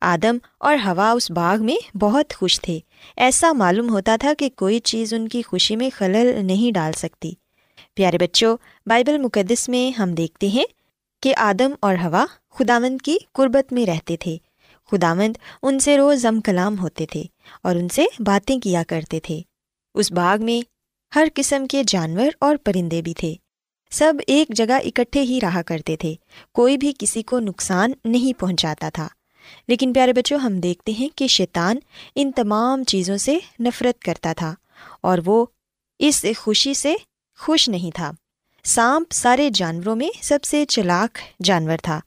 آدم اور ہوا اس باغ میں بہت خوش تھے۔ ایسا معلوم ہوتا تھا کہ کوئی چیز ان کی خوشی میں خلل نہیں ڈال سکتی۔ پیارے بچوں، بائبل مقدس میں ہم دیکھتے ہیں کہ آدم اور ہوا خداوند کی قربت میں رہتے تھے۔ خداوند ان سے روز ضم کلام ہوتے تھے اور ان سے باتیں کیا کرتے تھے۔ اس باغ میں ہر قسم کے جانور اور پرندے بھی تھے۔ سب ایک جگہ اکٹھے ہی رہا کرتے تھے۔ کوئی بھی کسی کو نقصان نہیں پہنچاتا تھا۔ لیکن پیارے بچوں، ہم دیکھتے ہیں کہ شیطان ان تمام چیزوں سے نفرت کرتا تھا اور وہ اس خوشی سے خوش نہیں تھا۔ سانپ سارے جانوروں میں سب سے چلاک جانور تھا۔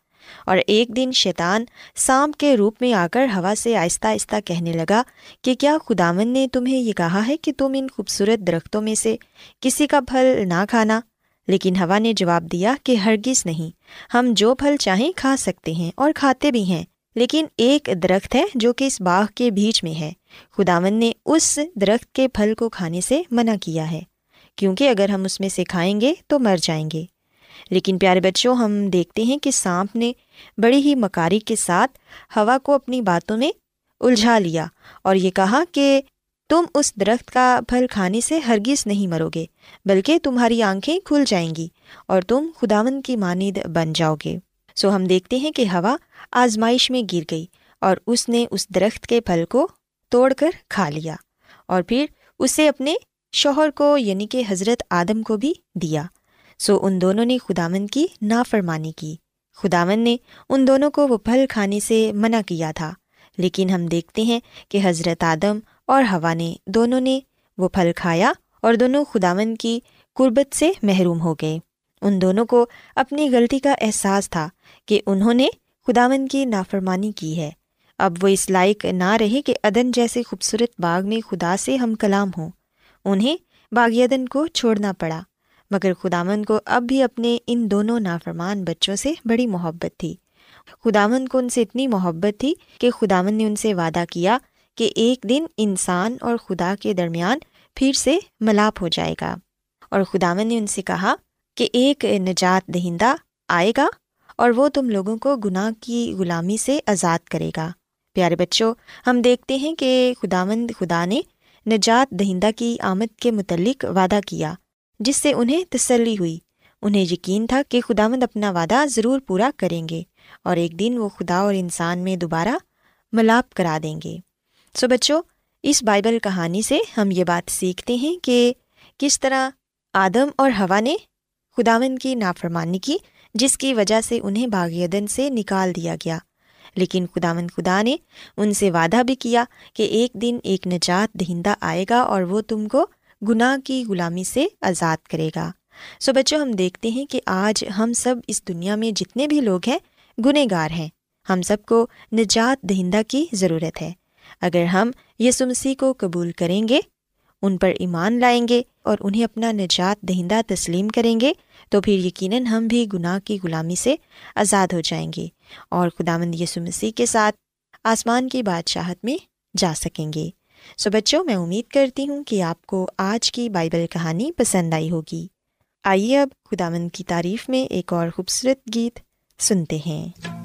اور ایک دن شیطان سانپ کے روپ میں آ کر ہوا سے آہستہ آہستہ کہنے لگا کہ کیا خداون نے تمہیں یہ کہا ہے کہ تم ان خوبصورت درختوں میں سے کسی کا پھل نہ کھانا؟ لیکن ہوا نے جواب دیا کہ ہرگز نہیں۔ ہم جو پھل چاہیں کھا سکتے ہیں اور کھاتے بھی ہیں۔ لیکن ایک درخت ہے جو کہ اس باغ کے بیچ میں ہے۔ خداون نے اس درخت کے پھل کو کھانے سے منع کیا ہے۔ کیونکہ اگر ہم اس میں سے کھائیں گے تو مر جائیں گے۔ لیکن پیارے بچوں، ہم دیکھتے ہیں کہ سانپ نے بڑی ہی مکاری کے ساتھ ہوا کو اپنی باتوں میں الجھا لیا اور یہ کہا کہ تم اس درخت کا پھل کھانے سے ہرگز نہیں مرو گے، بلکہ تمہاری آنکھیں کھل جائیں گی اور تم خداون کی مانند بن جاؤ گے۔ سو ہم دیکھتے ہیں کہ ہوا آزمائش میں گر گئی اور اس نے اس درخت کے پھل کو توڑ کر کھا لیا اور پھر اسے اپنے شوہر کو یعنی کہ حضرت آدم کو بھی دیا۔ سو ان دونوں نے خداون کی نافرمانی کی۔ خداون نے ان دونوں کو وہ پھل کھانے سے منع کیا تھا۔ لیکن ہم دیکھتے ہیں کہ حضرت آدم اور ہوا نے دونوں نے وہ پھل کھایا اور دونوں خداون کی قربت سے محروم ہو گئے۔ ان دونوں کو اپنی غلطی کا احساس تھا کہ انہوں نے خداون کی نافرمانی کی ہے۔ اب وہ اس لائق نہ رہے کہ ادن جیسے خوبصورت باغ میں خدا سے ہم کلام ہوں۔ انہیں باغ ادن کو چھوڑنا پڑا۔ مگر خدامن کو اب بھی اپنے ان دونوں نافرمان بچوں سے بڑی محبت تھی۔ خدامن کو ان سے اتنی محبت تھی کہ خدامن نے ان سے وعدہ کیا کہ ایک دن انسان اور خدا کے درمیان پھر سے ملاپ ہو جائے گا۔ اور خدامن نے ان سے کہا کہ ایک نجات دہندہ آئے گا اور وہ تم لوگوں کو گناہ کی غلامی سے آزاد کرے گا۔ پیارے بچوں، ہم دیکھتے ہیں کہ خداوند خدا نے نجات دہندہ کی آمد کے متعلق وعدہ کیا، جس سے انہیں تسلی ہوئی۔ انہیں یقین تھا کہ خداوند اپنا وعدہ ضرور پورا کریں گے اور ایک دن وہ خدا اور انسان میں دوبارہ ملاپ کرا دیں گے۔ سو بچوں، اس بائبل کہانی سے ہم یہ بات سیکھتے ہیں کہ کس طرح آدم اور ہوا نے خداون کی نافرمانی کی جس کی وجہ سے انہیں باغیدن سے نکال دیا گیا۔ لیکن خداون خدا نے ان سے وعدہ بھی کیا کہ ایک دن ایک نجات دہندہ آئے گا اور وہ تم کو گناہ کی غلامی سے آزاد کرے گا۔ سو بچوں، ہم دیکھتے ہیں کہ آج ہم سب اس دنیا میں جتنے بھی لوگ ہیں گنہ گار ہیں۔ ہم سب کو نجات دہندہ کی ضرورت ہے۔ اگر ہم یسو مسیح کو قبول کریں گے، ان پر ایمان لائیں گے اور انہیں اپنا نجات دہندہ تسلیم کریں گے، تو پھر یقیناً ہم بھی گناہ کی غلامی سے آزاد ہو جائیں گے اور خدا مند یسو مسیح کے ساتھ آسمان کی بادشاہت میں جا سکیں گے۔ سو بچوں، میں امید کرتی ہوں کہ آپ کو آج کی بائبل کہانی پسند آئی ہوگی۔ آئیے اب خدا مند کی تعریف میں ایک اور خوبصورت گیت سنتے ہیں۔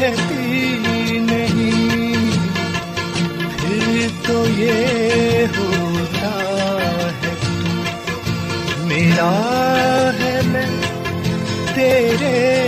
کہتی نہیں۔ پھر تو یہ ہوتا ہے میرا ہے میں تیرے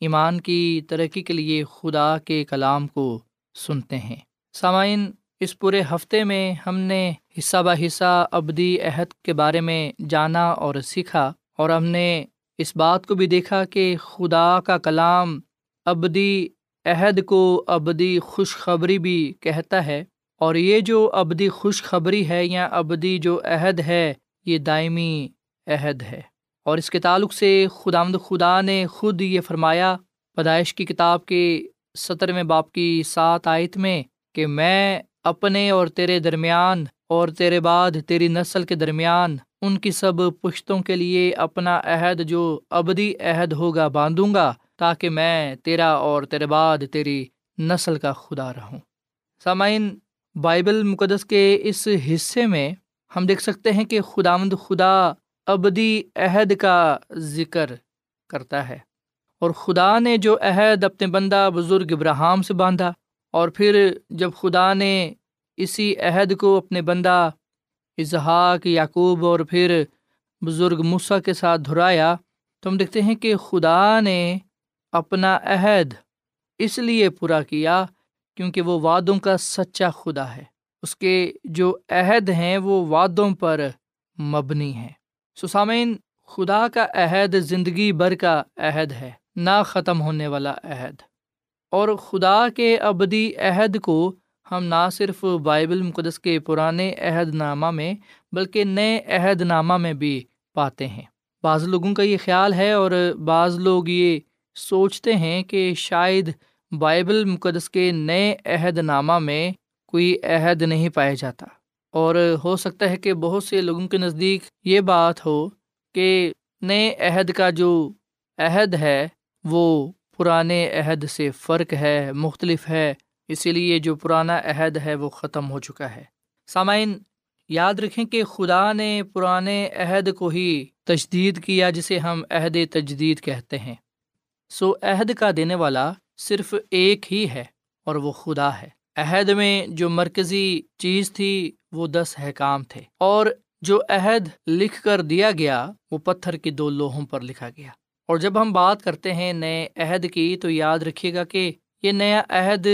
ایمان کی ترقی کے لیے خدا کے کلام کو سنتے ہیں۔ سامعین، اس پورے ہفتے میں ہم نے حصہ بہ حصہ ابدی عہد کے بارے میں جانا اور سیکھا اور ہم نے اس بات کو بھی دیکھا کہ خدا کا کلام ابدی عہد کو ابدی خوشخبری بھی کہتا ہے اور یہ جو ابدی خوشخبری ہے یا ابدی جو عہد ہے، یہ دائمی عہد ہے۔ اور اس کے تعلق سے خدا خدا نے خود یہ فرمایا، پیدائش کی کتاب کے سترویں باپ کی سات آیت میں کہ میں اپنے اور تیرے درمیان اور تیرے بعد تیری نسل کے درمیان ان کی سب پشتوں کے لیے اپنا عہد جو ابدی عہد ہوگا باندھوں گا تاکہ میں تیرا اور تیرے بعد تیری نسل کا خدا رہوں۔ سامعین، بائبل مقدس کے اس حصے میں ہم دیکھ سکتے ہیں کہ خدا مند خدا ابدی عہد کا ذکر کرتا ہے۔ اور خدا نے جو عہد اپنے بندہ بزرگ ابراہم سے باندھا، اور پھر جب خدا نے اسی عہد کو اپنے بندہ اظہاق یعقوب اور پھر بزرگ مسا کے ساتھ دہرایا تو ہم دیکھتے ہیں کہ خدا نے اپنا عہد اس لیے پورا کیا کیونکہ وہ وعدوں کا سچا خدا ہے۔ اس کے جو عہد ہیں وہ وعدوں پر مبنی ہیں۔ سسامین، خدا کا عہد زندگی بھر کا عہد ہے، نہ ختم ہونے والا عہد۔ اور خدا کے ابدی عہد کو ہم نہ صرف بائبل مقدس کے پرانے عہد نامہ میں، بلکہ نئے عہد نامہ میں بھی پاتے ہیں۔ بعض لوگوں کا یہ خیال ہے اور بعض لوگ یہ سوچتے ہیں کہ شاید بائبل مقدس کے نئے عہد نامہ میں کوئی عہد نہیں پایا جاتا۔ اور ہو سکتا ہے کہ بہت سے لوگوں کے نزدیک یہ بات ہو کہ نئے عہد کا جو عہد ہے، وہ پرانے عہد سے فرق ہے، مختلف ہے۔ اسی لیے جو پرانا عہد ہے، وہ ختم ہو چکا ہے۔ سامعین، یاد رکھیں کہ خدا نے پرانے عہد کو ہی تجدید کیا، جسے ہم عہد تجدید کہتے ہیں۔ سو عہد کا دینے والا صرف ایک ہی ہے اور وہ خدا ہے۔ عہد میں جو مرکزی چیز تھی وہ دس احکام تھے اور جو عہد لکھ کر دیا گیا وہ پتھر کی دو لوہوں پر لکھا گیا۔ اور جب ہم بات کرتے ہیں نئے عہد کی تو یاد رکھیے گا کہ یہ نیا عہد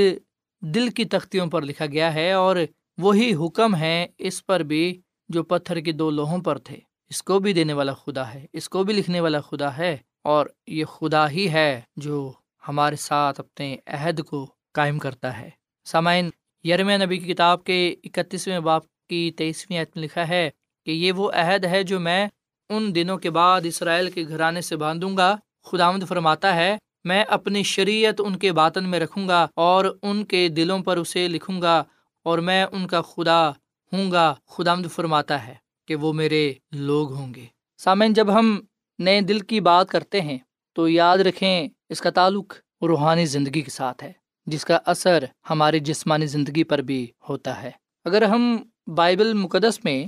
دل کی تختیوں پر لکھا گیا ہے اور وہی حکم ہے اس پر بھی جو پتھر کی دو لوہوں پر تھے۔ اس کو بھی دینے والا خدا ہے، اس کو بھی لکھنے والا خدا ہے اور یہ خدا ہی ہے جو ہمارے ساتھ اپنے عہد کو قائم کرتا ہے۔ سامعین یرم نبی کی کتاب کے اکتیسویں باپ کی تیئیسویں عید میں لکھا ہے کہ یہ وہ عہد ہے جو میں ان دنوں کے بعد اسرائیل کے گھرانے سے باندھوں گا۔ خدامد فرماتا ہے، میں اپنی شریعت ان کے باطن میں رکھوں گا اور ان کے دلوں پر اسے لکھوں گا اور میں ان کا خدا ہوں گا۔ خدامد فرماتا ہے کہ وہ میرے لوگ ہوں گے۔ سامعین، جب ہم نئے دل کی بات کرتے ہیں تو یاد رکھیں اس کا تعلق روحانی زندگی کے ساتھ ہے۔ جس کا اثر ہماری جسمانی زندگی پر بھی ہوتا ہے۔ اگر ہم بائبل مقدس میں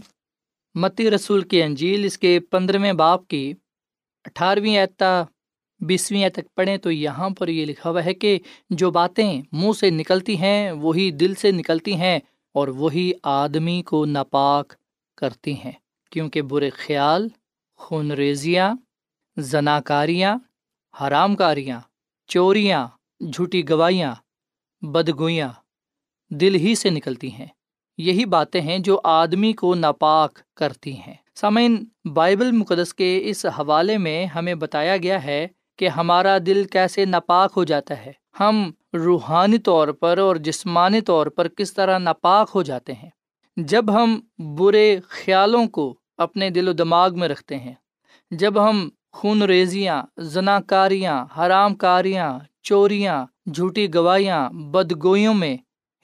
متی رسول کی انجیل اس کے پندرہویں باپ کی اٹھارہویں اعتا بیسویں تک پڑھیں تو یہاں پر یہ لکھا ہوا ہے کہ جو باتیں منہ سے نکلتی ہیں، وہی دل سے نکلتی ہیں اور وہی آدمی کو ناپاک کرتی ہیں۔ کیونکہ برے خیال، خون ریزیاں، زناکاریاں، حرام کاریاں، چوریاں، جھوٹی گوائیاں بدگوئیاں دل ہی سے نکلتی ہیں۔ یہی باتیں ہیں جو آدمی کو ناپاک کرتی ہیں۔ سامعین، بائبل مقدس کے اس حوالے میں ہمیں بتایا گیا ہے کہ ہمارا دل کیسے ناپاک ہو جاتا ہے۔ ہم روحانی طور پر اور جسمانی طور پر کس طرح ناپاک ہو جاتے ہیں۔ جب ہم برے خیالوں کو اپنے دل و دماغ میں رکھتے ہیں، جب ہم خون ریزیاں زنا کاریاں حرام کاریاں چوریاں، جھوٹی گوائیاں بدگوئیوں میں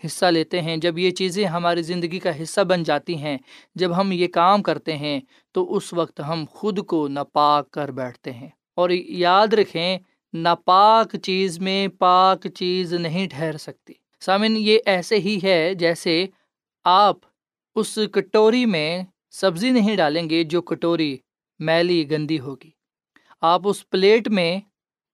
حصہ لیتے ہیں۔ جب یہ چیزیں ہماری زندگی کا حصہ بن جاتی ہیں، جب ہم یہ کام کرتے ہیں، تو اس وقت ہم خود کو ناپاک کر بیٹھتے ہیں۔ اور یاد رکھیں، ناپاک چیز میں پاک چیز نہیں ٹھہر سکتی۔ سامن یہ ایسے ہی ہے جیسے آپ اس کٹوری میں سبزی نہیں ڈالیں گے جو کٹوری میلی گندی ہوگی۔ آپ اس پلیٹ میں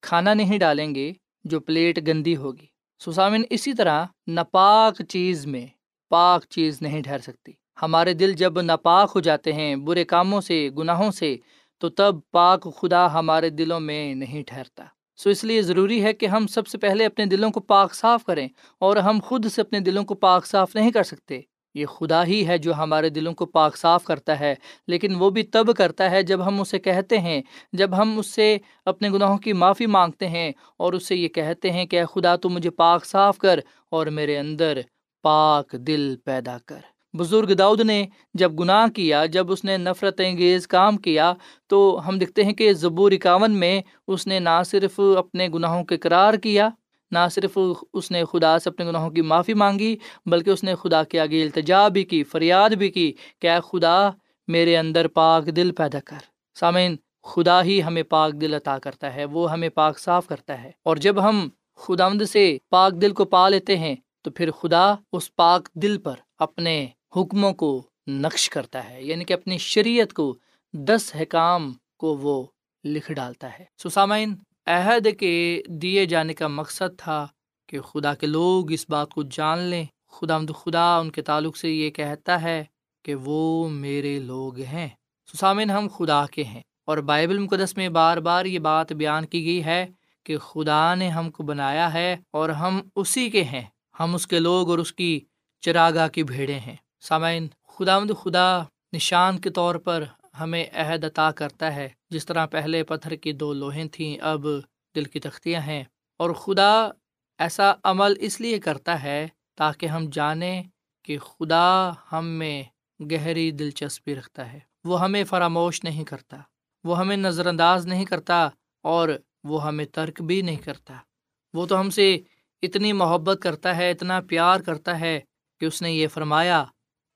کھانا نہیں ڈالیں گے جو پلیٹ گندی ہوگی۔ سسامن، اسی طرح ناپاک چیز میں پاک چیز نہیں ٹھہر سکتی۔ ہمارے دل جب ناپاک ہو جاتے ہیں، برے کاموں سے، گناہوں سے، تو تب پاک خدا ہمارے دلوں میں نہیں ٹھہرتا۔ سو اس لیے ضروری ہے کہ ہم سب سے پہلے اپنے دلوں کو پاک صاف کریں اور ہم خود سے اپنے دلوں کو پاک صاف نہیں کر سکتے۔ یہ خدا ہی ہے جو ہمارے دلوں کو پاک صاف کرتا ہے، لیکن وہ بھی تب کرتا ہے جب ہم اسے کہتے ہیں، جب ہم اس سے اپنے گناہوں کی معافی مانگتے ہیں اور اس سے یہ کہتے ہیں کہ اے خدا تو مجھے پاک صاف کر اور میرے اندر پاک دل پیدا کر۔ بزرگ داؤد نے جب گناہ کیا، جب اس نے نفرت انگیز کام کیا، تو ہم دیکھتے ہیں کہ زبور اکاون میں اس نے نہ صرف اپنے گناہوں کے قرار کیا نہ صرف اس نے خدا سے اپنے گناہوں کی معافی مانگی، بلکہ اس نے خدا کے آگے التجا بھی کی، فریاد بھی کی کہ اے خدا، میرے اندر پاک دل پیدا کر۔ سامعین، خدا ہی ہمیں پاک دل عطا کرتا ہے، وہ ہمیں پاک صاف کرتا ہے۔ اور جب ہم خدا سے پاک دل کو پا لیتے ہیں، تو پھر خدا اس پاک دل پر اپنے حکموں کو نقش کرتا ہے یعنی کہ اپنی شریعت کو دس حکام کو وہ لکھ ڈالتا ہے۔ سسامین عہد کے دیے جانے کا مقصد تھا کہ خدا کے لوگ اس بات کو جان لیں۔ خدا مد خدا ان کے تعلق سے یہ کہتا ہے کہ وہ میرے لوگ ہیں۔ سسامن ہم خدا کے ہیں اور بائبل مقدس میں بار بار یہ بات بیان کی گئی ہے کہ خدا نے ہم کو بنایا ہے اور ہم اسی کے ہیں۔ ہم اس کے لوگ اور اس کی چراگاہ کی بھیڑیں ہیں۔ سامعین خدا مد خدا نشان کے طور پر ہمیں عہد عطا کرتا ہے۔ جس طرح پہلے پتھر کی دو لوہیں تھیں، اب دل کی تختیاں ہیں۔ اور خدا ایسا عمل اس لیے کرتا ہے تاکہ ہم جانیں کہ خدا ہم میں گہری دلچسپی رکھتا ہے۔ وہ ہمیں فراموش نہیں کرتا، وہ ہمیں نظر انداز نہیں کرتا اور وہ ہمیں ترک بھی نہیں کرتا۔ وہ تو ہم سے اتنی محبت کرتا ہے، اتنا پیار کرتا ہے کہ اس نے یہ فرمایا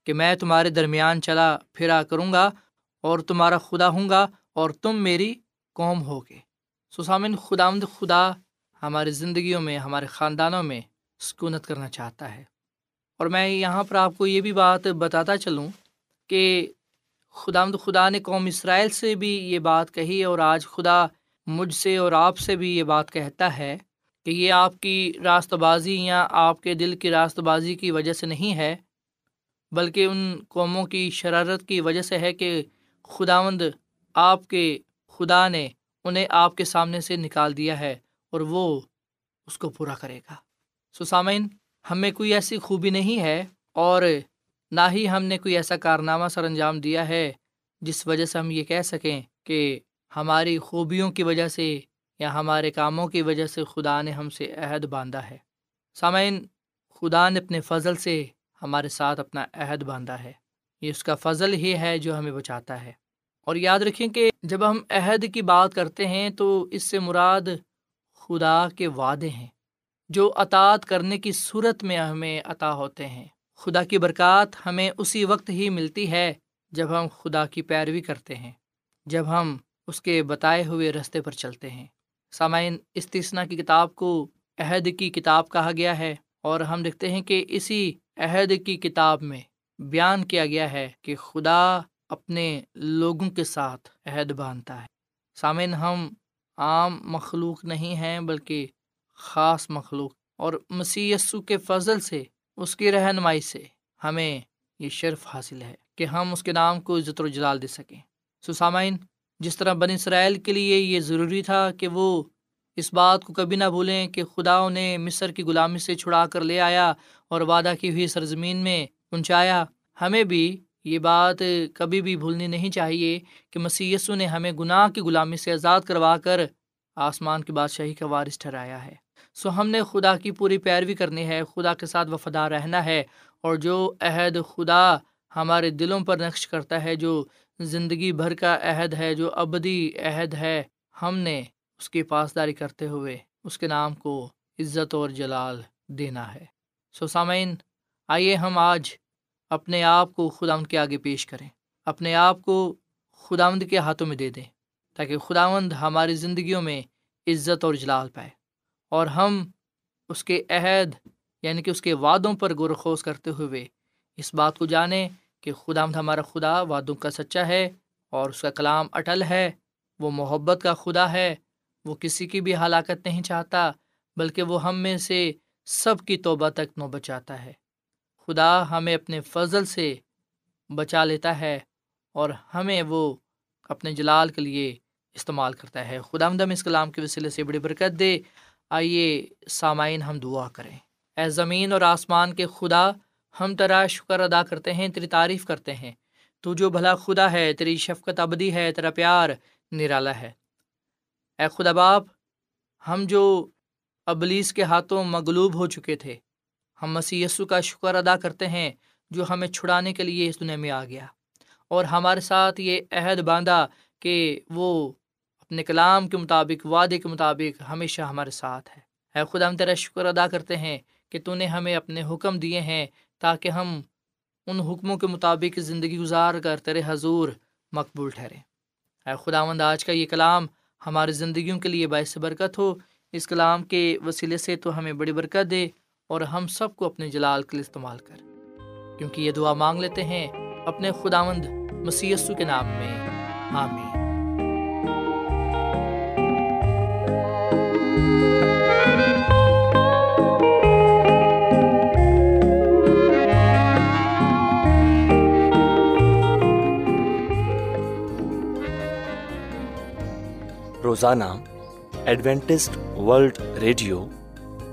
کہ میں تمہارے درمیان چلا پھرا کروں گا اور تمہارا خدا ہوں گا اور تم میری قوم ہوگے۔ سسامن خدا خدا ہماری زندگیوں میں، ہمارے خاندانوں میں سکونت کرنا چاہتا ہے۔ اور میں یہاں پر آپ کو یہ بھی بات بتاتا چلوں کہ خدا مد خدا نے قوم اسرائیل سے بھی یہ بات کہی اور آج خدا مجھ سے اور آپ سے بھی یہ بات کہتا ہے کہ یہ آپ کی راست بازی یا آپ کے دل کی راست بازی کی وجہ سے نہیں ہے، بلکہ ان قوموں کی شرارت کی وجہ سے ہے کہ خداوند آپ کے خدا نے انہیں آپ کے سامنے سے نکال دیا ہے اور وہ اس کو پورا کرے گا۔ سسامین ہمیں کوئی ایسی خوبی نہیں ہے اور نہ ہی ہم نے کوئی ایسا کارنامہ سر انجام دیا ہے جس وجہ سے ہم یہ کہہ سکیں کہ ہماری خوبیوں کی وجہ سے یا ہمارے کاموں کی وجہ سے خدا نے ہم سے عہد باندھا ہے۔ سامعین، خدا نے اپنے فضل سے ہمارے ساتھ اپنا عہد باندھا ہے۔ یہ اس کا فضل ہی ہے جو ہمیں بچاتا ہے۔ اور یاد رکھیں کہ جب ہم عہد کی بات کرتے ہیں تو اس سے مراد خدا کے وعدے ہیں، جو اطاعت کرنے کی صورت میں ہمیں عطا ہوتے ہیں۔ خدا کی برکات ہمیں اسی وقت ہی ملتی ہے جب ہم خدا کی پیروی کرتے ہیں، جب ہم اس کے بتائے ہوئے رستے پر چلتے ہیں۔ سامعین استثنا کی کتاب کو عہد کی کتاب کہا گیا ہے اور ہم دیکھتے ہیں کہ اسی عہد کی کتاب میں بیان کیا گیا ہے کہ خدا اپنے لوگوں کے ساتھ عہد باندھتا ہے۔ سامعین، ہم عام مخلوق نہیں ہیں، بلکہ خاص مخلوق۔ اور مسی کے فضل سے، اس کی رہنمائی سے ہمیں یہ شرف حاصل ہے کہ ہم اس کے نام کو عزت و جلال دے سکیں۔ سو سامعین، جس طرح بن اسرائیل کے لیے یہ ضروری تھا کہ وہ اس بات کو کبھی نہ بھولیں کہ خدا انہیں مصر کی غلامی سے چھڑا کر لے آیا اور وعدہ کی ہوئی سرزمین میں پہنچایا، ہمیں بھی یہ بات کبھی بھی بھولنی نہیں چاہیے کہ مسی نے ہمیں گناہ کی غلامی سے آزاد کروا کر آسمان کی بادشاہی کا وارث ٹھہرایا ہے۔ سو ہم نے خدا کی پوری پیروی کرنی ہے، خدا کے ساتھ وفادار رہنا ہے اور جو عہد خدا ہمارے دلوں پر نقش کرتا ہے، جو زندگی بھر کا عہد ہے، جو ابدی عہد ہے، ہم نے اس کی پاسداری کرتے ہوئے اس کے نام کو عزت اور جلال دینا ہے۔ سو سامعین، آئیے ہم آج اپنے آپ کو خداوند کے آگے پیش کریں۔ اپنے آپ کو خداوند کے ہاتھوں میں دے دیں تاکہ خداوند ہماری زندگیوں میں عزت اور جلال پائے۔ اور ہم اس کے عہد یعنی کہ اس کے وعدوں پر غور خوص کرتے ہوئے اس بات کو جانیں کہ خداوند ہمارا خدا وعدوں کا سچا ہے اور اس کا کلام اٹل ہے، وہ محبت کا خدا ہے، وہ کسی کی بھی ہلاکت نہیں چاہتا، بلکہ وہ ہم میں سے سب کی توبہ تک نو بچاتا ہے۔ خدا ہمیں اپنے فضل سے بچا لیتا ہے اور ہمیں وہ اپنے جلال کے لیے استعمال کرتا ہے۔ خدا آمدم اس کلام کے وسیلے سے بڑی برکت دے۔ آئیے سامعین ہم دعا کریں۔ اے زمین اور آسمان کے خدا، ہم تیرا شکر ادا کرتے ہیں، تیری تعریف کرتے ہیں۔ تو جو بھلا خدا ہے، تیری شفقت ابدی ہے، تیرا پیار نرالا ہے۔ اے خدا باپ، ہم جو ابلیس کے ہاتھوں مغلوب ہو چکے تھے ہم مسی کا شکر ادا کرتے ہیں جو ہمیں چھڑانے کے لیے اس دنیا میں آ گیا۔ اور ہمارے ساتھ یہ عہد باندھا کہ وہ اپنے کلام کے مطابق، وعدے کے مطابق ہمیشہ ہمارے ساتھ ہے۔ اے خدا، ہم تیرا شکر ادا کرتے ہیں کہ تو نے ہمیں اپنے حکم دیے ہیں تاکہ ہم ان حکموں کے مطابق زندگی گزار کر تیرے حضور مقبول ٹھہرے اے خدا مند آج کا یہ کلام ہماری زندگیوں کے لیے باعث برکت ہو۔ اس کلام کے وسیلے سے تو ہمیں بڑی برکت دے۔ اور ہم سب کو اپنے جلال کے لیے استعمال کر۔ کیونکہ یہ دعا مانگ لیتے ہیں اپنے خدا مند مسیسو کے نام میں۔ آمین۔ روزانہ ایڈوینٹسٹ ورلڈ ریڈیو